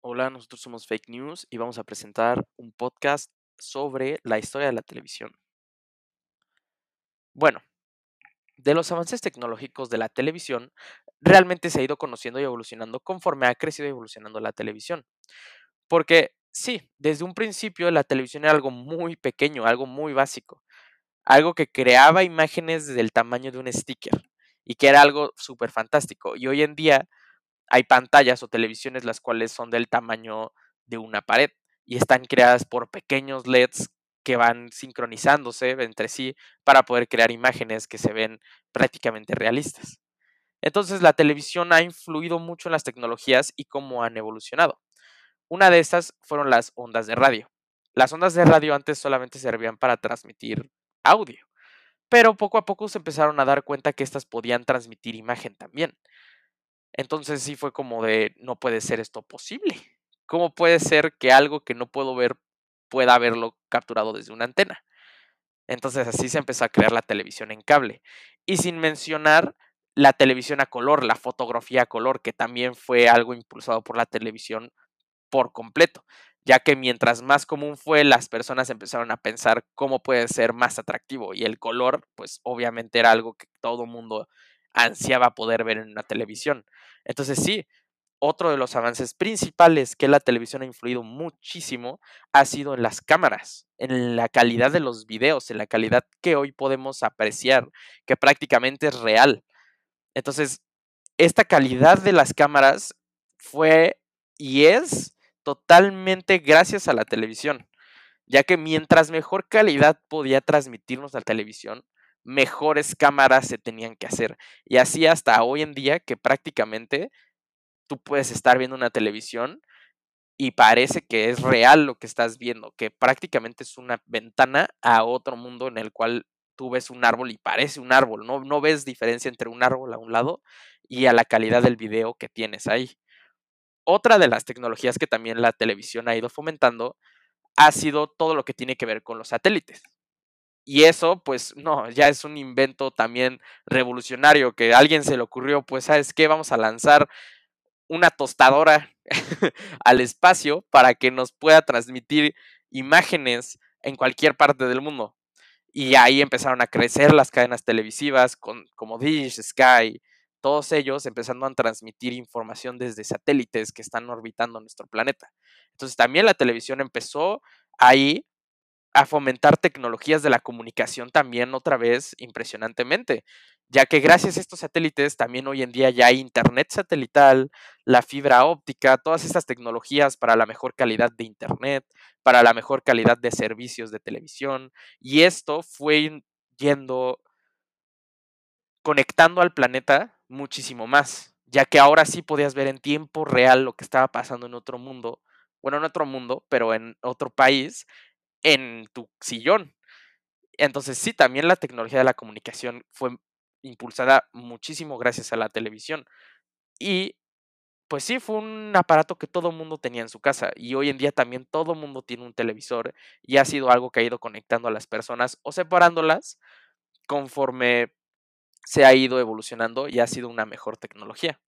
Hola, nosotros somos Fake News y vamos a presentar un podcast sobre la historia de la televisión. Bueno, de los avances tecnológicos de la televisión, realmente se ha ido conociendo y evolucionando conforme ha crecido y evolucionando la televisión. Porque sí, desde un principio la televisión era algo muy pequeño, algo muy básico, algo que creaba imágenes del tamaño de un sticker y que era algo súper fantástico. Y hoy en día hay pantallas o televisiones las cuales son del tamaño de una pared y están creadas por pequeños LEDs que van sincronizándose entre sí para poder crear imágenes que se ven prácticamente realistas. Entonces la televisión ha influido mucho en las tecnologías y cómo han evolucionado. Una de estas fueron las ondas de radio. Las ondas de radio antes solamente servían para transmitir audio, pero poco a poco se empezaron a dar cuenta que estas podían transmitir imagen también. Entonces sí fue como de, no puede ser esto posible. ¿Cómo puede ser que algo que no puedo ver pueda haberlo capturado desde una antena? Entonces así se empezó a crear la televisión en cable. Y sin mencionar la televisión a color, la fotografía a color, que también fue algo impulsado por la televisión por completo, ya que mientras más común fue, las personas empezaron a pensar cómo puede ser más atractivo y el color, pues obviamente era algo que todo mundo ansiaba poder ver en una televisión. Entonces sí, otro de los avances principales que la televisión ha influido muchísimo ha sido en las cámaras, en la calidad de los videos, en la calidad que hoy podemos apreciar, que prácticamente es real. Entonces, esta calidad de las cámaras fue y es totalmente gracias a la televisión, ya que mientras mejor calidad podía transmitirnos la televisión, mejores cámaras se tenían que hacer. Y así hasta hoy en día que prácticamente tú puedes estar viendo una televisión y parece que es real lo que estás viendo, que prácticamente es una ventana a otro mundo en el cual tú ves un árbol y parece un árbol, no, no ves diferencia entre un árbol a un lado y a la calidad del video que tienes ahí. Otra de las tecnologías que también la televisión ha ido fomentando ha sido todo lo que tiene que ver con los satélites. Y eso, pues no, ya es un invento también revolucionario que a alguien se le ocurrió, pues, ¿sabes qué? Vamos a lanzar una tostadora al espacio para que nos pueda transmitir imágenes en cualquier parte del mundo. Y ahí empezaron a crecer las cadenas televisivas con, como Dish, Sky, todos ellos empezando a transmitir información desde satélites que están orbitando nuestro planeta. Entonces también la televisión empezó ahí a fomentar tecnologías de la comunicación también otra vez impresionantemente, ya que gracias a estos satélites también hoy en día ya hay internet satelital, la fibra óptica, todas estas tecnologías para la mejor calidad de internet, para la mejor calidad de servicios de televisión, y esto fue yendo conectando al planeta muchísimo más, ya que ahora sí podías ver en tiempo real lo que estaba pasando en otro mundo, bueno, en otro mundo, pero en otro país, en tu sillón. Entonces sí, también la tecnología de la comunicación fue impulsada muchísimo gracias a la televisión. Y pues sí, fue un aparato que todo mundo tenía en su casa y hoy en día también todo mundo tiene un televisor y ha sido algo que ha ido conectando a las personas o separándolas conforme se ha ido evolucionando y ha sido una mejor tecnología.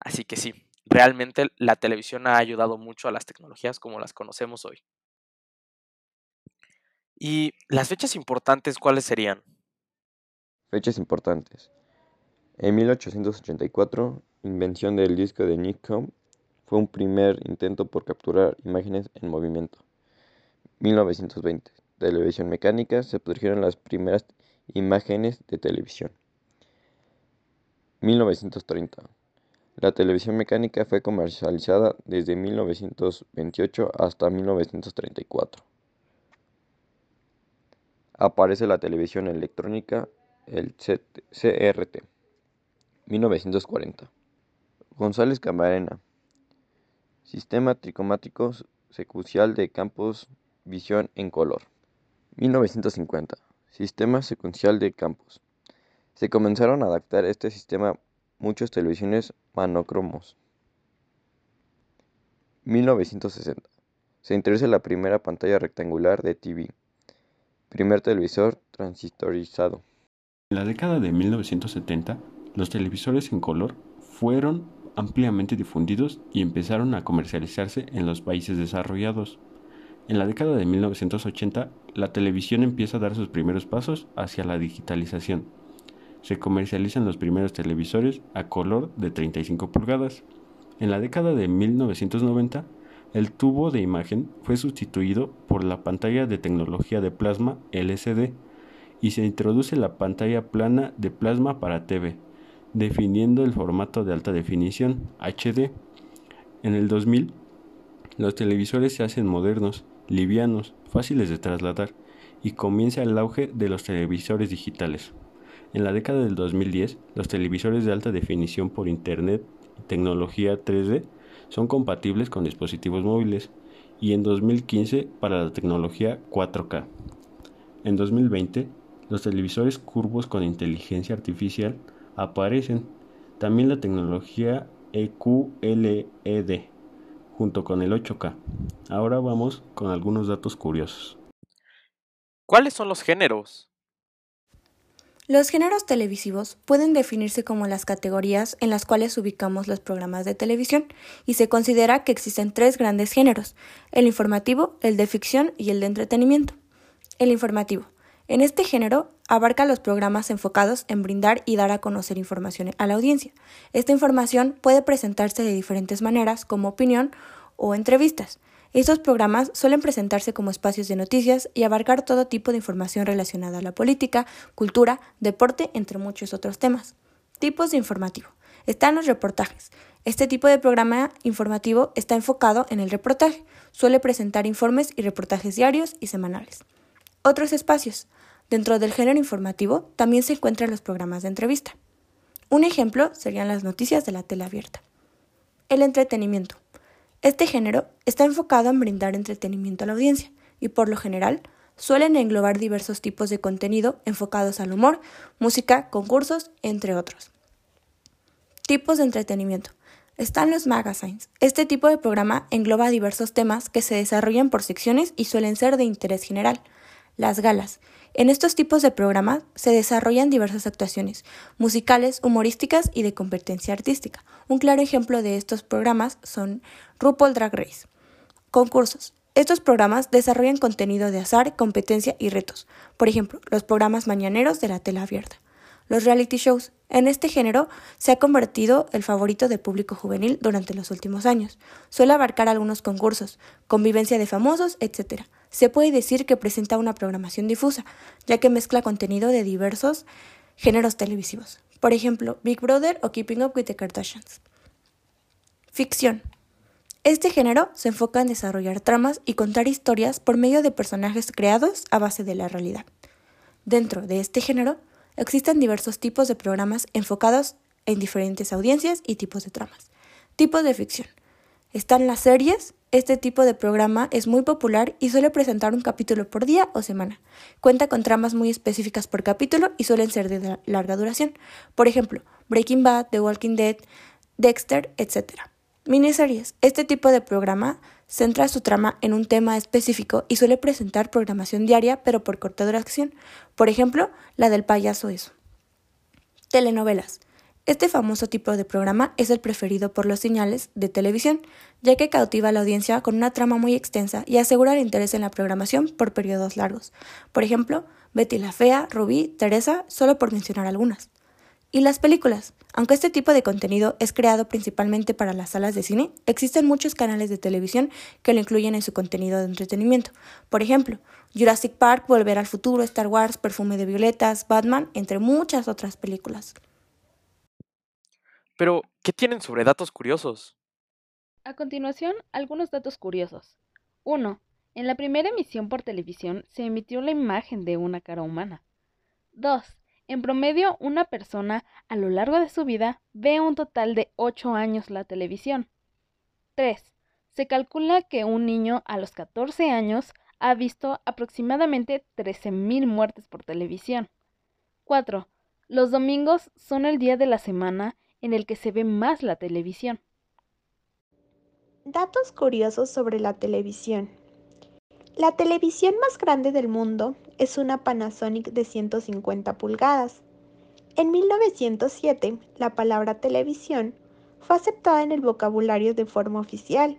Así que sí, realmente la televisión ha ayudado mucho a las tecnologías como las conocemos hoy. ¿Y las fechas importantes cuáles serían? Fechas importantes. En 1884, invención del disco de Nikon, fue un primer intento por capturar imágenes en movimiento. 1920, televisión mecánica, se produjeron las primeras imágenes de televisión. 1930. La televisión mecánica fue comercializada desde 1928 hasta 1934 aparece la televisión electrónica, el CRT. 1940. González Camarena. Sistema tricomático secuencial de campos visión en color. 1950. Sistema secuencial de campos. Se comenzaron a adaptar este sistema muchas televisiones monocromos. 1960. Se introduce la primera pantalla rectangular de TV. Primer televisor transistorizado. En la década de 1970, los televisores en color fueron ampliamente difundidos y empezaron a comercializarse en los países desarrollados. En la década de 1980, la televisión empieza a dar sus primeros pasos hacia la digitalización. Se comercializan los primeros televisores a color de 35 pulgadas. En la década de 1990, el tubo de imagen fue sustituido por la pantalla de tecnología de plasma LCD y se introduce la pantalla plana de plasma para TV, definiendo el formato de alta definición HD. En el 2000, los televisores se hacen modernos livianos, fáciles de trasladar, y comienza el auge de los televisores digitales. En la década del 2010, los televisores de alta definición por Internet y tecnología 3D son compatibles con dispositivos móviles y en 2015 para la tecnología 4K. En 2020, los televisores curvos con inteligencia artificial aparecen. También la tecnología EQLED junto con el 8K. Ahora vamos con algunos datos curiosos. ¿Cuáles son los géneros? Los géneros televisivos pueden definirse como las categorías en las cuales ubicamos los programas de televisión y se considera que existen tres grandes géneros, el informativo, el de ficción y el de entretenimiento. El informativo. En este género abarca los programas enfocados en brindar y dar a conocer información a la audiencia. Esta información puede presentarse de diferentes maneras como opinión o entrevistas. Estos programas suelen presentarse como espacios de noticias y abarcar todo tipo de información relacionada a la política, cultura, deporte, entre muchos otros temas. Tipos de informativo. Están los reportajes. Este tipo de programa informativo está enfocado en el reportaje. Suele presentar informes y reportajes diarios y semanales. Otros espacios. Dentro del género informativo también se encuentran los programas de entrevista. Un ejemplo serían las noticias de la tele abierta. El entretenimiento. Este género está enfocado en brindar entretenimiento a la audiencia y por lo general suelen englobar diversos tipos de contenido enfocados al humor, música, concursos, entre otros. Tipos de entretenimiento. Están los magazines. Este tipo de programa engloba diversos temas que se desarrollan por secciones y suelen ser de interés general. Las galas. En estos tipos de programas se desarrollan diversas actuaciones, musicales, humorísticas y de competencia artística. Un claro ejemplo de estos programas son RuPaul Drag Race. Concursos. Estos programas desarrollan contenido de azar, competencia y retos. Por ejemplo, los programas mañaneros de la tela abierta. Los reality shows. En este género se ha convertido el favorito del público juvenil durante los últimos años. Suele abarcar algunos concursos, convivencia de famosos, etc se puede decir que presenta una programación difusa, ya que mezcla contenido de diversos géneros televisivos. Por ejemplo, Big Brother o Keeping Up with the Kardashians. Ficción. Este género se enfoca en desarrollar tramas y contar historias por medio de personajes creados a base de la realidad. Dentro de este género existen diversos tipos de programas enfocados en diferentes audiencias y tipos de tramas. Tipos de ficción. Están las series, este tipo de programa es muy popular y suele presentar un capítulo por día o semana. Cuenta con tramas muy específicas por capítulo y suelen ser de larga duración. Por ejemplo, Breaking Bad, The Walking Dead, Dexter, etc. Miniseries. Este tipo de programa centra su trama en un tema específico y suele presentar programación diaria pero por corta duración. Por ejemplo, la del payaso eso. Telenovelas. Este famoso tipo de programa es el preferido por los señales de televisión, ya que cautiva a la audiencia con una trama muy extensa y asegura el interés en la programación por periodos largos. Por ejemplo, Betty la Fea, Rubí, Teresa, solo por mencionar algunas. Y las películas. Aunque este tipo de contenido es creado principalmente para las salas de cine, existen muchos canales de televisión que lo incluyen en su contenido de entretenimiento. Por ejemplo, Jurassic Park, Volver al Futuro, Star Wars, Perfume de Violetas, Batman, entre muchas otras películas. Pero, ¿qué tienen sobre datos curiosos? A continuación, algunos datos curiosos. 1. En la primera emisión por televisión se emitió la imagen de una cara humana. 2. En promedio, una persona a lo largo de su vida ve un total de 8 años la televisión. 3. Se calcula que un niño a los 14 años ha visto aproximadamente 13.000 muertes por televisión. 4. Los domingos son el día de la semana en el que se ve más la televisión. Datos curiosos sobre la televisión. La televisión más grande del mundo es una Panasonic de 150 pulgadas. En 1907, la palabra televisión fue aceptada en el vocabulario de forma oficial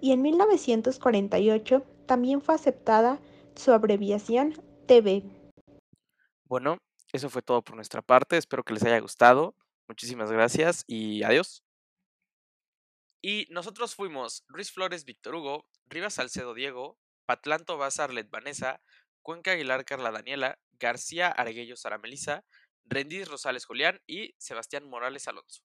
y en 1948 también fue aceptada su abreviación TV. Bueno, eso fue todo por nuestra parte. Espero que les haya gustado. Muchísimas gracias y adiós. Y nosotros fuimos Luis Flores Víctor Hugo, Rivas Salcedo Diego, Patlanto Bazarlet Vanessa, Cuenca Aguilar Carla Daniela, García Arguello Sara Melisa, Rendiz Rosales Julián y Sebastián Morales Alonso.